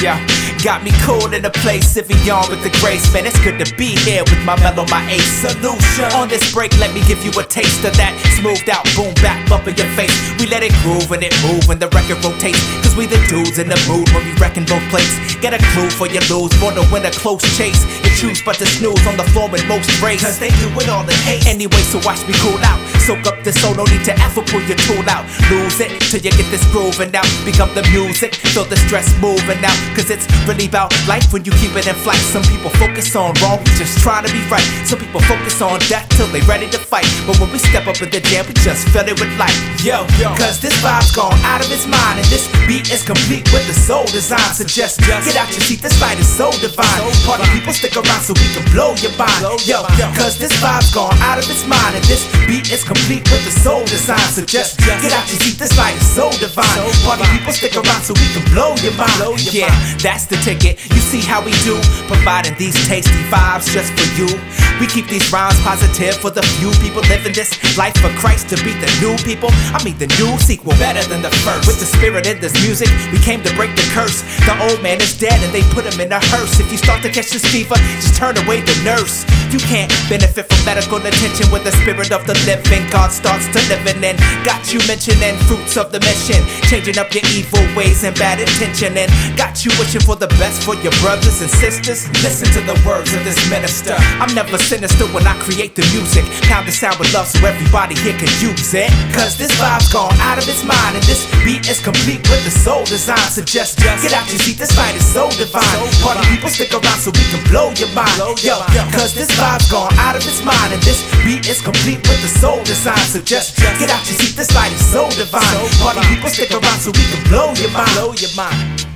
Yeah, got me cool in the place, sipping on with the grace. Man, it's good to be here with my mellow, my ace solution. On this break, let me give you a taste of that smoothed out boom bap bump in your face. We let it groove and it move when the record rotates. Cause we the dudes in the mood when we reckon both plates. Get a clue for your lose, born to win a close chase. You choose but to snooze on the floor in most race. Cause they do it all in haste. Anyway, so watch me cool out. Soak up the soul, no need to ever pull your tool out. Lose it till you get this grooving out. Become the music, feel the stress moving out. Cause it's really about life when you keep it in flight. Some people focus on wrong, we just trying to be right. Some people focus on death till they ready to fight. But when we step up in the jam, we just fill it with life. Yo, yo, cause this vibe's gone out of its mind. And this beat is complete with the soul design. So just get out your seat, this light is so divine. Party people stick around so we can blow your mind. Yo, cause this vibe's gone out of its mind. And this beat is complete with the soul design. So just get out your seat, this light is so divine. Party people stick around so we can blow your mind. Yeah, that's the ticket. You see how we do, providing these tasty vibes just for you. We keep these rhymes positive for the few people living this life for Christ to beat the new people. I mean, the new sequel better than the first. With the spirit in this music, we came to break the curse. The old man is dead and they put him in a hearse. If you start to catch this fever, just turn away the nurse. You can't benefit from medical attention when the spirit of the living God starts to living in. Got you mentioning fruits of the mission, changing up your evil ways and bad intention, and got you wishing for the best for your brothers and sisters. Listen to the words of this minister. I'm never sinister when I create the music. Pound the sound with love so everybody here can use it. Cause this vibe's gone out of its mind, and this beat is complete with the soul design. So just get out your seat, this light is so divine. Party people stick around so we can blow your mind. Yo, cause this vibe's gone out of its mind, and this beat is complete with the soul design. So just get out your seat, this light is so divine. Party people stick around so we can blow your mind. Blow your mind.